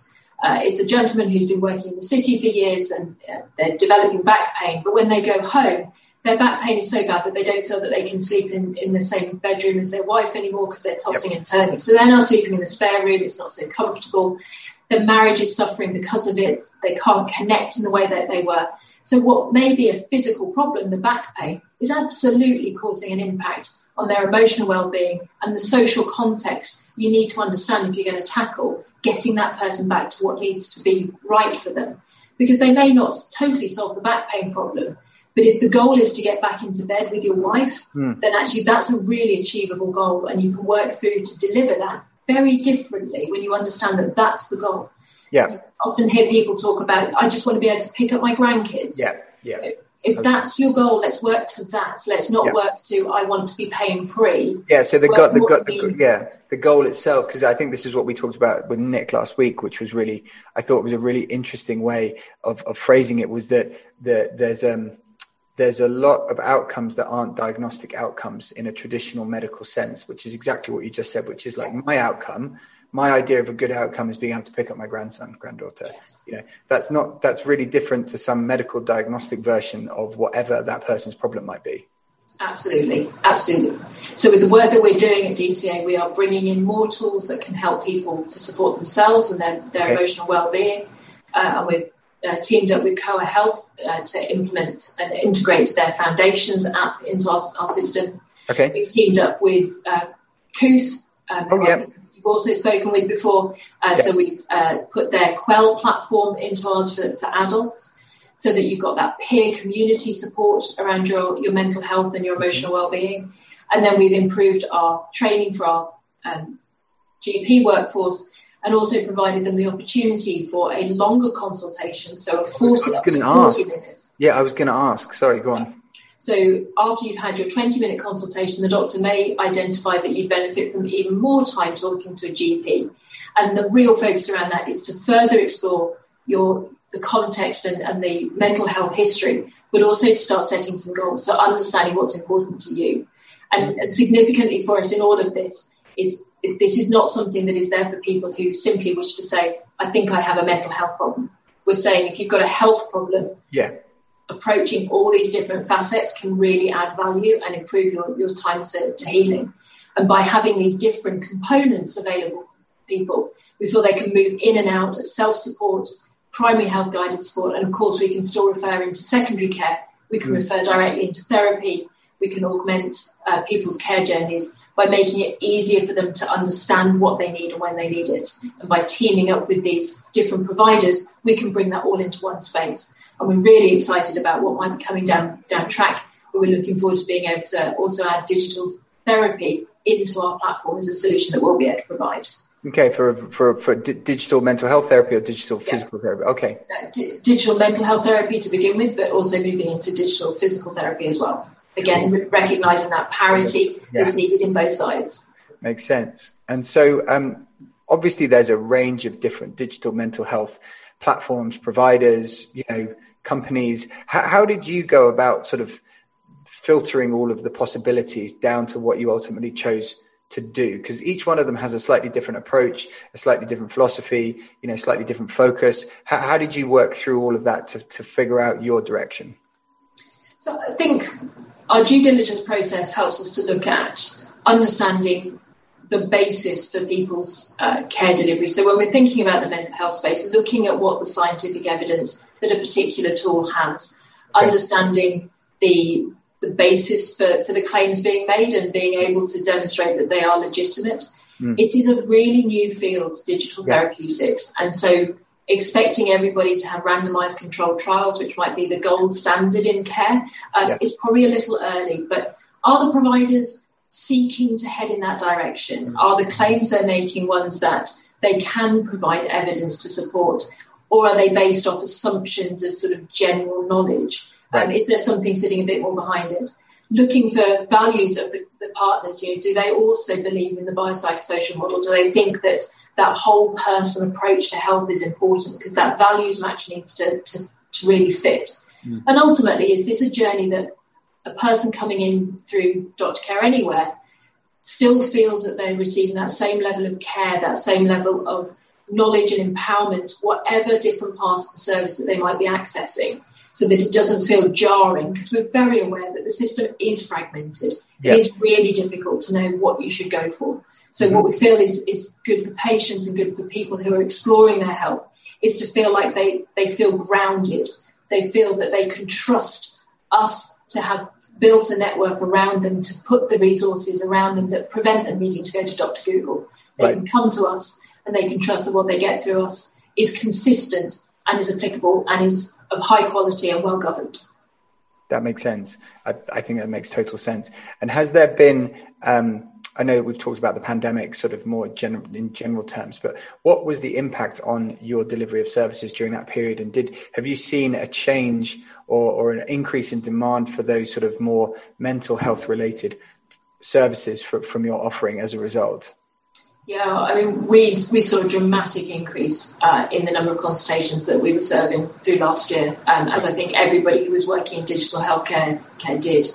uh, it's a gentleman who's been working in the city for years and uh, they're developing back pain, but when they go home, their back pain is so bad that they don't feel that they can sleep in, in the same bedroom as their wife anymore because they're tossing yep. and turning. So they're now sleeping in the spare room, it's not so comfortable. Their marriage is suffering because of it. They can't connect in the way that they were. So, what may be a physical problem, the back pain, is absolutely causing an impact on their emotional well being and the social context you need to understand if you're going to tackle getting that person back to what needs to be right for them. Because they may not totally solve the back pain problem, but if the goal is to get back into bed with your wife, mm. then actually that's a really achievable goal, and you can work through to deliver that very differently when you understand that that's the goal. Yeah. You often hear people talk about, I just want to be able to pick up my grandkids. Yeah. Yeah. If okay. that's your goal, let's work to that. Let's not yeah. work to I want to be pain free. Yeah. So the goal, the, go- the, yeah, the goal itself, because I think this is what we talked about with Nick last week, which was really, I thought was a really interesting way of, of phrasing it. Was that the, there's um there's a lot of outcomes that aren't diagnostic outcomes in a traditional medical sense, which is exactly what you just said, which is like my outcome, my idea of a good outcome is being able to pick up my grandson, granddaughter. Yes. You know, that's not that's really different to some medical diagnostic version of whatever that person's problem might be. Absolutely, absolutely. So, with the work that we're doing at DCA, we are bringing in more tools that can help people to support themselves and their, their okay. emotional well-being. Uh, and we've uh, teamed up with Koa Health uh, to implement and integrate their foundations app into our, our system. Okay. We've teamed up with uh. Um, oh, yeah. Also spoken with before. Uh, yeah. So we've uh, put their Qwell platform into ours for, for adults so that you've got that peer community support around your, your mental health and your emotional mm-hmm. well-being. And then we've improved our training for our um, GP workforce and also provided them the opportunity for a longer consultation, so a 40, up to 40 ask. minutes. Yeah, I was going to ask. Sorry, go on. So after you've had your 20 minute consultation, the doctor may identify that you benefit from even more time talking to a GP. And the real focus around that is to further explore your the context and, and the mental health history, but also to start setting some goals. So understanding what's important to you. And, and significantly for us in all of this is this is not something that is there for people who simply wish to say, I think I have a mental health problem. We're saying if you've got a health problem, yeah. Approaching all these different facets can really add value and improve your, your time to, to healing. And by having these different components available people, we feel they can move in and out of self support, primary health guided support, and of course, we can still refer into secondary care. We can mm. refer directly into therapy. We can augment uh, people's care journeys by making it easier for them to understand what they need and when they need it. And by teaming up with these different providers, we can bring that all into one space. And we're really excited about what might be coming down, down track. We're looking forward to being able to also add digital therapy into our platform as a solution that we'll be able to provide. Okay, for for for d- digital mental health therapy or digital physical therapy. Okay, uh, d- digital mental health therapy to begin with, but also moving into digital physical therapy as well. Again, re- recognizing that parity yeah. is needed in both sides. Makes sense. And so, um, obviously, there's a range of different digital mental health platforms, providers, you know, companies. How, how did you go about sort of filtering all of the possibilities down to what you ultimately chose? to do because each one of them has a slightly different approach a slightly different philosophy you know slightly different focus how, how did you work through all of that to, to figure out your direction so i think our due diligence process helps us to look at understanding the basis for people's uh, care delivery. So, when we're thinking about the mental health space, looking at what the scientific evidence that a particular tool has, okay. understanding the the basis for, for the claims being made and being able to demonstrate that they are legitimate. Mm. It is a really new field, digital yeah. therapeutics. And so expecting everybody to have randomized controlled trials, which might be the gold standard in care, um, yeah. is probably a little early. But are the providers seeking to head in that direction? Are the claims they're making ones that they can provide evidence to support? Or are they based off assumptions of sort of general knowledge? Um, is there something sitting a bit more behind it? Looking for values of the, the partners, you know, do they also believe in the biopsychosocial model? Do they think that that whole person approach to health is important because that values match needs to, to, to really fit? Mm. And ultimately, is this a journey that a person coming in through Doctor Care Anywhere still feels that they're receiving that same level of care, that same level of knowledge and empowerment, whatever different part of the service that they might be accessing? so that it doesn't feel jarring because we're very aware that the system is fragmented. Yep. It is really difficult to know what you should go for. So mm-hmm. what we feel is, is good for patients and good for people who are exploring their health is to feel like they, they feel grounded. They feel that they can trust us to have built a network around them to put the resources around them that prevent them needing to go to Dr. Google. They right. can come to us and they can trust that what they get through us is consistent and is applicable and is of high quality and well governed. That makes sense. I, I, think that makes total sense. And has there been, um, I know we've talked about the pandemic sort of more general, in general terms, but what was the impact on your delivery of services during that period? And did have you seen a change or, or an increase in demand for those sort of more mental health related services for, from your offering as a result? Yeah, I mean, we we saw a dramatic increase uh, in the number of consultations that we were serving through last year, um, as I think everybody who was working in digital healthcare care did,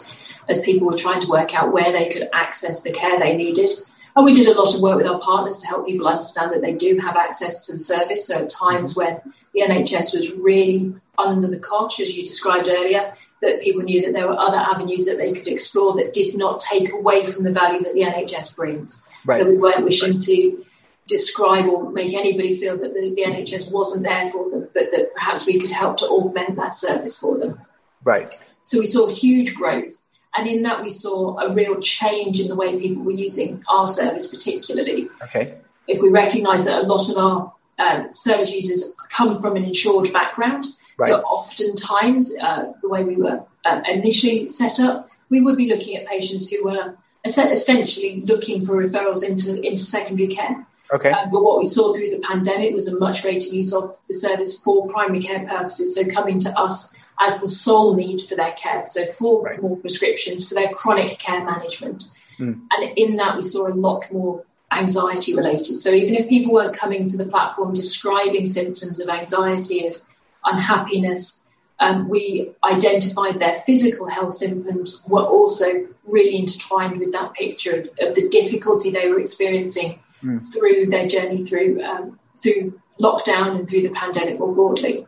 as people were trying to work out where they could access the care they needed. And we did a lot of work with our partners to help people understand that they do have access to the service. So at times when the NHS was really under the cosh, as you described earlier, that people knew that there were other avenues that they could explore that did not take away from the value that the NHS brings. Right. So we weren't wishing right. to describe or make anybody feel that the, the, NHS wasn't there for them, but that perhaps we could help to augment that service for them. Right. So we saw huge growth. And in that, we saw a real change in the way people were using our service, particularly. Okay. If we recognise that a lot of our um, service users come from an insured background, right. so oftentimes uh, the way we were um, initially set up, we would be looking at patients who were essentially looking for referrals into, into secondary care. Okay. Um, but what we saw through the pandemic was a much greater use of the service for primary care purposes. So coming to us as the sole need for their care. So for right. more prescriptions for their chronic care management. Mm. And in that, we saw a lot more anxiety related. So even if people weren't coming to the platform describing symptoms of anxiety, of unhappiness, Um, we identified their physical health symptoms were also really intertwined with that picture of, of the difficulty they were experiencing mm. through their journey through um, through lockdown and through the pandemic more broadly.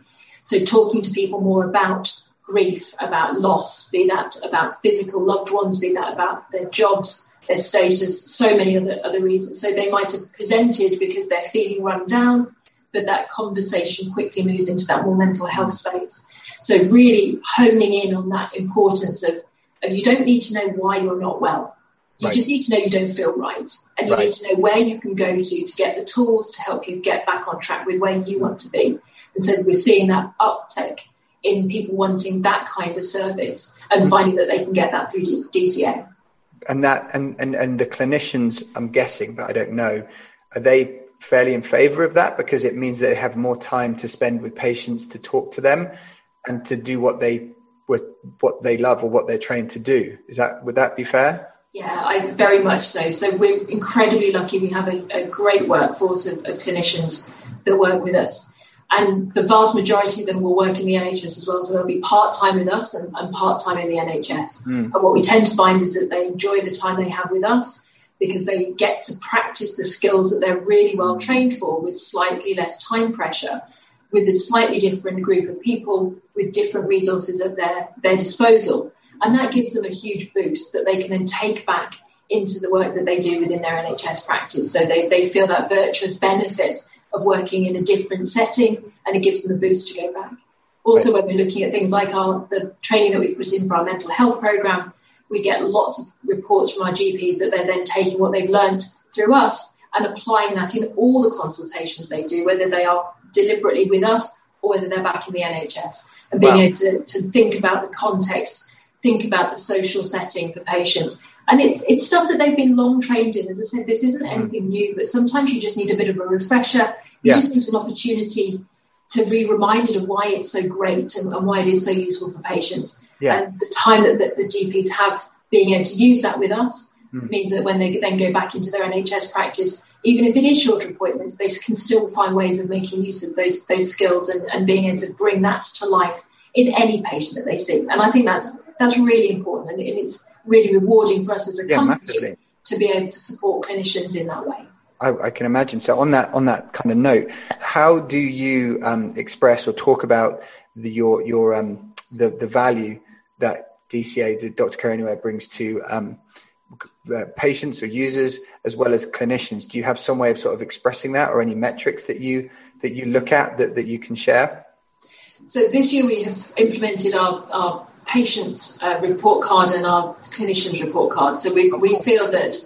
So, talking to people more about grief, about loss, be that about physical loved ones, be that about their jobs, their status, so many other, other reasons. So, they might have presented because they're feeling run down, but that conversation quickly moves into that more mental health space. So, really honing in on that importance of, of you don't need to know why you're not well. You right. just need to know you don't feel right. And you right. need to know where you can go to to get the tools to help you get back on track with where you want to be. And so we're seeing that uptick in people wanting that kind of service and finding that they can get that through DCA. And that and, and, and the clinicians, I'm guessing, but I don't know, are they fairly in favor of that because it means they have more time to spend with patients to talk to them and to do what they what they love or what they're trained to do. Is that would that be fair? Yeah, I, very much so. So we're incredibly lucky. We have a, a great workforce of, of, clinicians that work with us. And the vast majority of them will work in the NHS as well. So they'll be part time with us and, and part time in the NHS. Mm. And what we tend to find is that they enjoy the time they have with us because they get to practice the skills that they're really well trained for with slightly less time pressure, with a slightly different group of people with different resources at their, their disposal. And that gives them a huge boost that they can then take back into the work that they do within their NHS practice. So they, they feel that virtuous benefit of working in a different setting and it gives them the boost to go back. Also, when we're looking at things like our the training that we put in for our mental health program, we get lots of reports from our GPs that they're then taking what they've learned through us and applying that in all the consultations they do, whether they are deliberately with us or whether they're back in the NHS, and being wow. able to, to think about the context, think about the social setting for patients, and it's it's stuff that they've been long trained in. As I said, this isn't mm. anything new, but sometimes you just need a bit of a refresher. You yeah. just need an opportunity to be reminded of why it's so great and, and why it is so useful for patients. Yeah. And the time that, that, the GPs have being able to use that with us mm. means that when they then go back into their NHS practice, even if it is shorter appointments, they can still find ways of making use of those those skills and, and being able to bring that to life in any patient that they see. And I think that's that's really important and it's really rewarding for us as a yeah, company massively. to be able to support clinicians in that way. I, I, can imagine. So on that on that kind of note, how do you um, express or talk about the, your your um, the the value that DCA, the Dr. Care Anywhere, brings to um, uh, patients or users as well as clinicians? Do you have some way of sort of expressing that, or any metrics that you that you look at that, that you can share? So this year we have implemented our, our patient uh, report card and our clinician's report card. So we, we feel that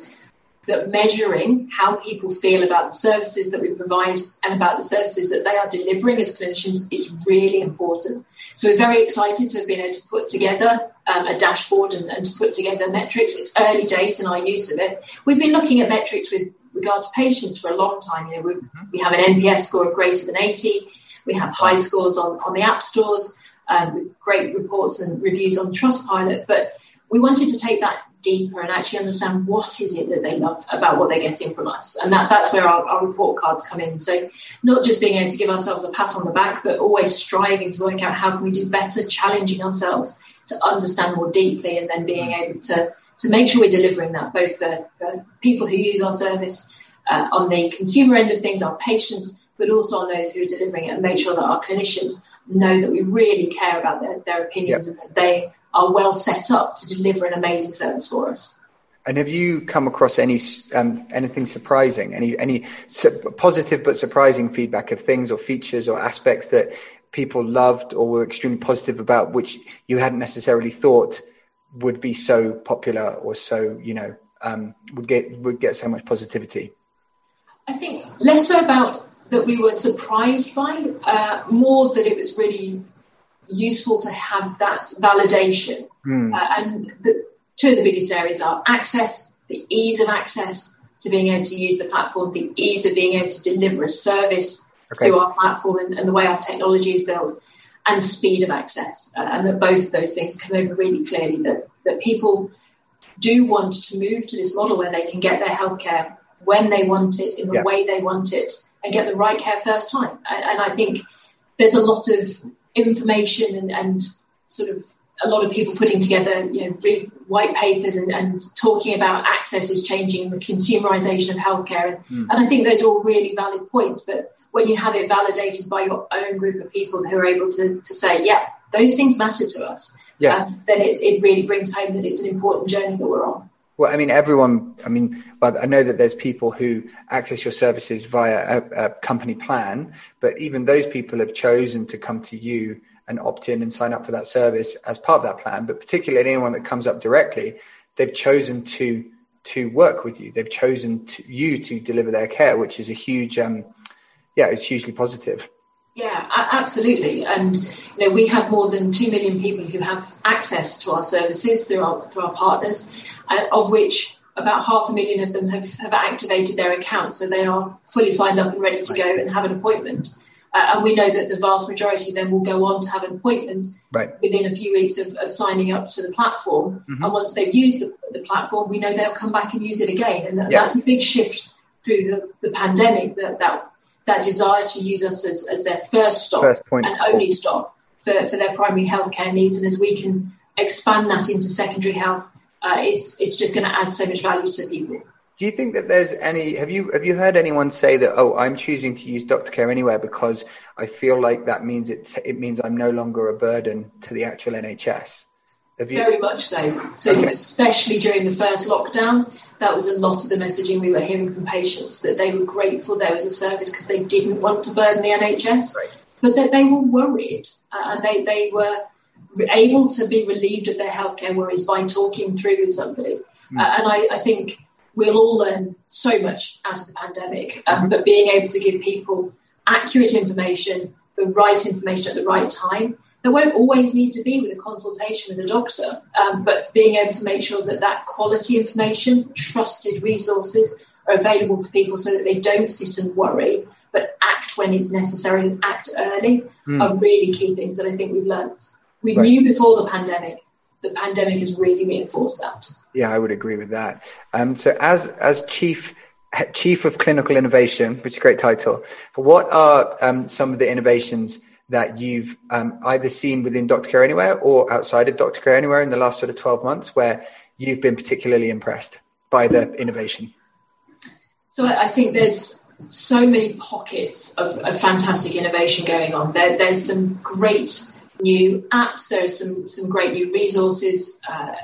that measuring how people feel about the services that we provide and about the services that they are delivering as clinicians is really important. So we're very excited to have been able to put together um, a dashboard and, and, to put together metrics. It's early days in our use of it. We've been looking at metrics with regard to patients for a long time. You know, we, mm-hmm. we have an NPS score of greater than 80. We have high scores on, on the app stores um, great reports and reviews on Trustpilot, but we wanted to take that deeper and actually understand what is it that they love about what they're getting from us. And that, that's where our, our, report cards come in. So not just being able to give ourselves a pat on the back, but always striving to work out how can we do better, challenging ourselves to understand more deeply and then being able to, to make sure we're delivering that both for, for people who use our service uh, on the consumer end of things, our patients, but also on those who are delivering it and make sure that our clinicians know that we really care about their, their opinions yep. and that they are well set up to deliver an amazing service for us. And have you come across any um, anything surprising, any any su- positive but surprising feedback of things or features or aspects that people loved or were extremely positive about, which you hadn't necessarily thought would be so popular or so you know um, would get would get so much positivity? I think less so about that we were surprised by, uh, more that it was really useful to have that validation. Mm. Uh, and the, two of the biggest areas are access, the ease of access to being able to use the platform, the ease of being able to deliver a service okay. through our platform and, and, the way our technology is built, and speed of access. Uh, and that both of those things come over really clearly that, that people do want to move to this model where they can get their healthcare when they want it, in the yeah. way they want it, and get the right care first time. And I think there's a lot of information and, and sort of a lot of people putting together, you know, white papers and, and, talking about access is changing, the consumerization of healthcare. And, mm. and I think those are all really valid points. But when you have it validated by your own group of people who are able to, to say, yeah, those things matter to us, yeah. Um, then it, it really brings home that it's an important journey that we're on. Well, I mean, everyone, I mean, well, I know that there's people who access your services via a, a company plan, but even those people have chosen to come to you and opt in and sign up for that service as part of that plan. But particularly anyone that comes up directly, they've chosen to to work with you. They've chosen to, you to deliver their care, which is a huge, um, yeah, it's hugely positive. Yeah, absolutely. And you know, we have more than two million people who have access to our services through our through our partners, uh, of which about half a million of them have, have activated their account, so they are fully signed up and ready to go and have an appointment. Uh, and we know that the vast majority of them will go on to have an appointment right. within a few weeks of, of, signing up to the platform. Mm-hmm. And once they've used the, the, platform, we know they'll come back and use it again. And that, yeah. that's a big shift through the, the pandemic that, that that desire to use us as, as their first stop first and only stop for, for their primary healthcare needs. And as we can expand that into secondary health, uh, it's it's just going to add so much value to people. Do you think that there's any? Have you have you heard anyone say that? Oh, I'm choosing to use Doctor Care Anywhere because I feel like that means it. It means I'm no longer a burden to the actual NHS. You... Very much so. So, okay. especially during the first lockdown, that was a lot of the messaging we were hearing from patients that they were grateful there was a service because they didn't want to burden the NHS, right. but that they were worried uh, and they they were able to be relieved of their healthcare worries by talking through with somebody. Mm. Uh, and I, I think we'll all learn so much out of the pandemic, um, mm-hmm. but being able to give people accurate information, the right information at the right time, there won't always need to be with a consultation with a doctor, um, but being able to make sure that that quality information, trusted resources are available for people so that they don't sit and worry, but act when it's necessary and act early mm. are really key things that I think we've learned. We right. knew before the pandemic. The pandemic has really reinforced that. Yeah, I would agree with that. Um, so, as as chief chief of clinical innovation, which is a great title, what are um, some of the innovations that you've um, either seen within Doctor Care Anywhere or outside of Doctor Care Anywhere in the last sort of twelve months, where you've been particularly impressed by the innovation? So, I think there's so many pockets of, of fantastic innovation going on. There, there's some great new apps. There are some some great new resources. Uh,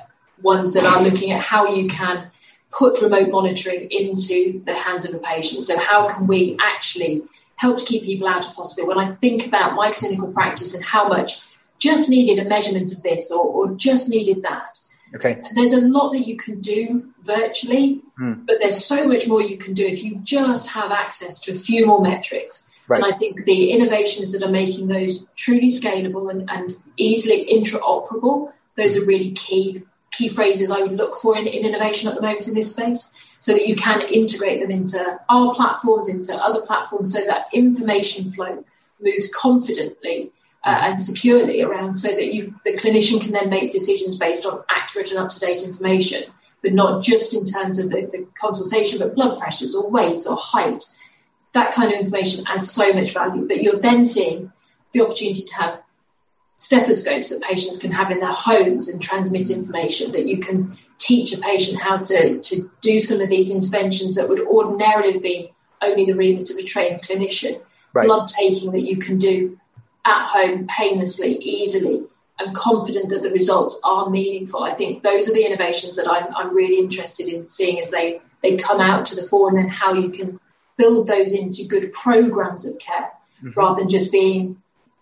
ones that are looking at how you can put remote monitoring into the hands of a patient. So, how can we actually help to keep people out of hospital? When I think about my clinical practice and how much just needed a measurement of this or, or just needed that. Okay. And there's a lot that you can do virtually, mm. but there's so much more you can do if you just have access to a few more metrics. Right. And I think the innovations that are making those truly scalable and, and easily interoperable, those are really key key phrases I would look for in, in innovation at the moment in this space so that you can integrate them into our platforms, into other platforms, so that information flow moves confidently uh, and securely around, so that you, the clinician, can then make decisions based on accurate and up to date information, but not just in terms of the, the, consultation, but blood pressures or weight or height. That kind of information adds so much value. But you're then seeing the opportunity to have stethoscopes that patients can have in their homes and transmit information, that you can teach a patient how to, to do some of these interventions that would ordinarily have been only the remit of a trained clinician. Right. Blood taking that you can do at home painlessly, easily, and confident that the results are meaningful. I think those are the innovations that I'm, I'm really interested in seeing as they, they come out to the fore, and then how you can build those into good programs of care mm-hmm. rather than just being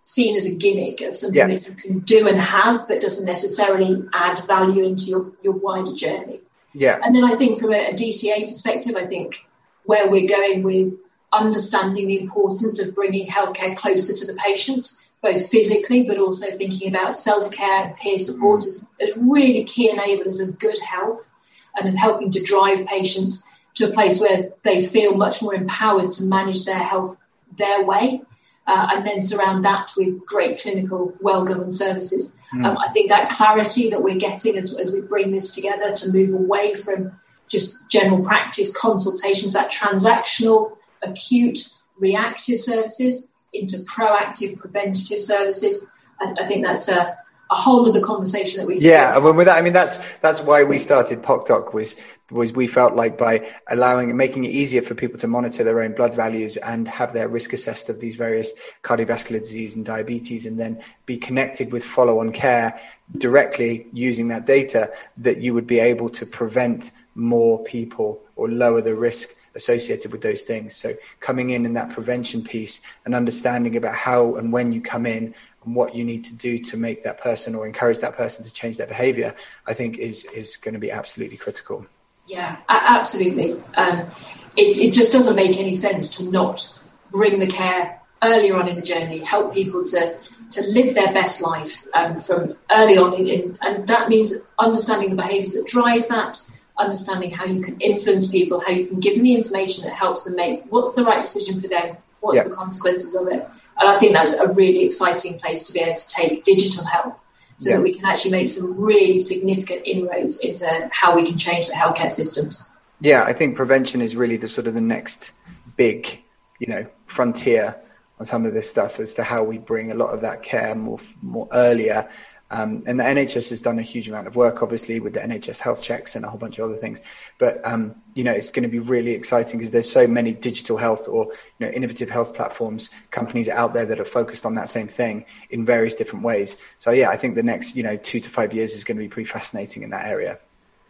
seen as a gimmick of something yeah. that you can do and have, but doesn't necessarily add value into your, your wider journey. Yeah. And then I think from a, a DCA perspective, I think where we're going with understanding the importance of bringing healthcare closer to the patient, both physically, but also thinking about self care and peer mm. support as, as really key enablers of good health and of helping to drive patients to a place where they feel much more empowered to manage their health their way uh, and then surround that with great clinical, well governed services. Mm. Um, I think that clarity that we're getting as, as we bring this together to move away from just general practice consultations, that transactional, acute, reactive services into proactive, preventative services. I, I think that's a, a whole of the conversation that we yeah and with that i mean that's that's why we started PocDoc was was we felt like by allowing making it easier for people to monitor their own blood values and have their risk assessed of these various cardiovascular disease and diabetes and then be connected with follow-on care directly using that data that you would be able to prevent more people or lower the risk associated with those things. So coming in in that prevention piece and understanding about how and when you come in and what you need to do to make that person or encourage that person to change their behavior, I think is is going to be absolutely critical. Yeah, absolutely. Um, it, it just doesn't make any sense to not bring the care earlier on in the journey, help people to to live their best life um, from early on in, and that means understanding the behaviours that drive that, understanding how you can influence people, how you can give them the information that helps them make what's the right decision for them, what's yeah. the consequences of it. And I think that's a really exciting place to be able to take digital health so yeah. that we can actually make some really significant inroads into how we can change the healthcare systems. Yeah, I think prevention is really the sort of the next big, you know, frontier on some of this stuff as to how we bring a lot of that care more more earlier um, and the NHS has done a huge amount of work, obviously, with the NHS health checks and a whole bunch of other things. But um, you know, it's going to be really exciting because there's so many digital health or you know innovative health platforms, companies out there that are focused on that same thing in various different ways. So yeah, I think the next you know two to five years is going to be pretty fascinating in that area.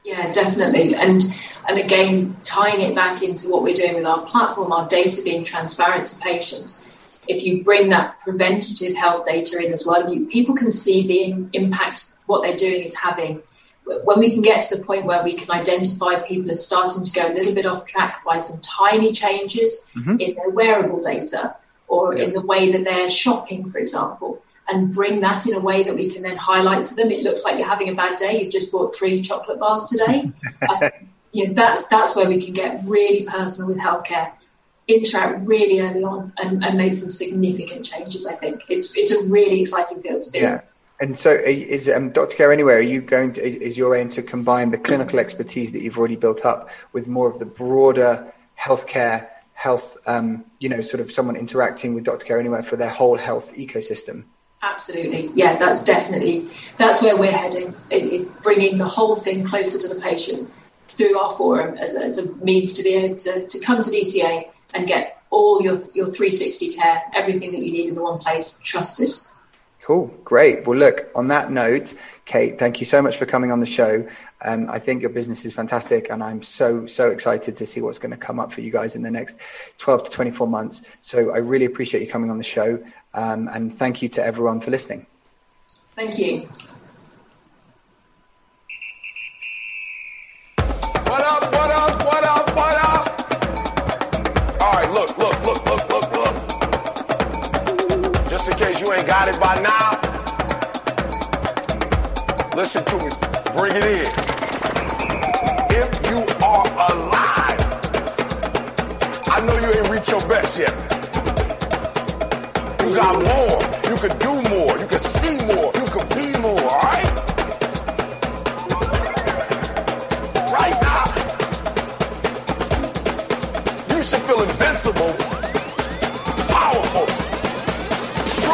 Yeah, definitely. And and again, tying it back into what we're doing with our platform, our data being transparent to patients if you bring that preventative health data in as well, you, people can see the impact what they're doing is having. When we can get to the point where we can identify people as starting to go a little bit off track by some tiny changes mm-hmm. in their wearable data or in the way that they're shopping, for example, and bring that in a way that we can then highlight to them. It looks like you're having a bad day. You've just bought three chocolate bars today. uh, you know, that's that's where we can get really personal with healthcare interact really early on and, and made some significant changes. I think it's it's a really exciting field to be yeah. in. And so, is um, Dr. Care Anywhere? Are you going to? Is your aim to combine the clinical expertise that you've already built up with more of the broader healthcare, health? Um, you know, sort of someone interacting with Dr. Care Anywhere for their whole health ecosystem. Absolutely, yeah, that's definitely that's where we're heading. It, it, bringing the whole thing closer to the patient through our forum as a, as a means to be able to, to come to DCA and get all your your 360 care, everything that you need in the one place, trusted. Cool, great. Well, look, on that note, Kate, thank you so much for coming on the show. Um, I think your business is fantastic, and I'm so, so excited to see what's going to come up for you guys in the next 12 to 24 months. So I really appreciate you coming on the show, um, and thank you to everyone for listening. Thank you. Got it by now? Listen to me. Bring it in. If you are alive, I know you ain't reached your best yet. You got more. You can do more. You can see more. You can be more, all right? Right now, you should feel invincible,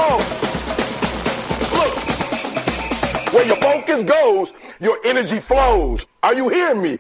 strong. Where your focus goes, your energy flows. Are you hearing me?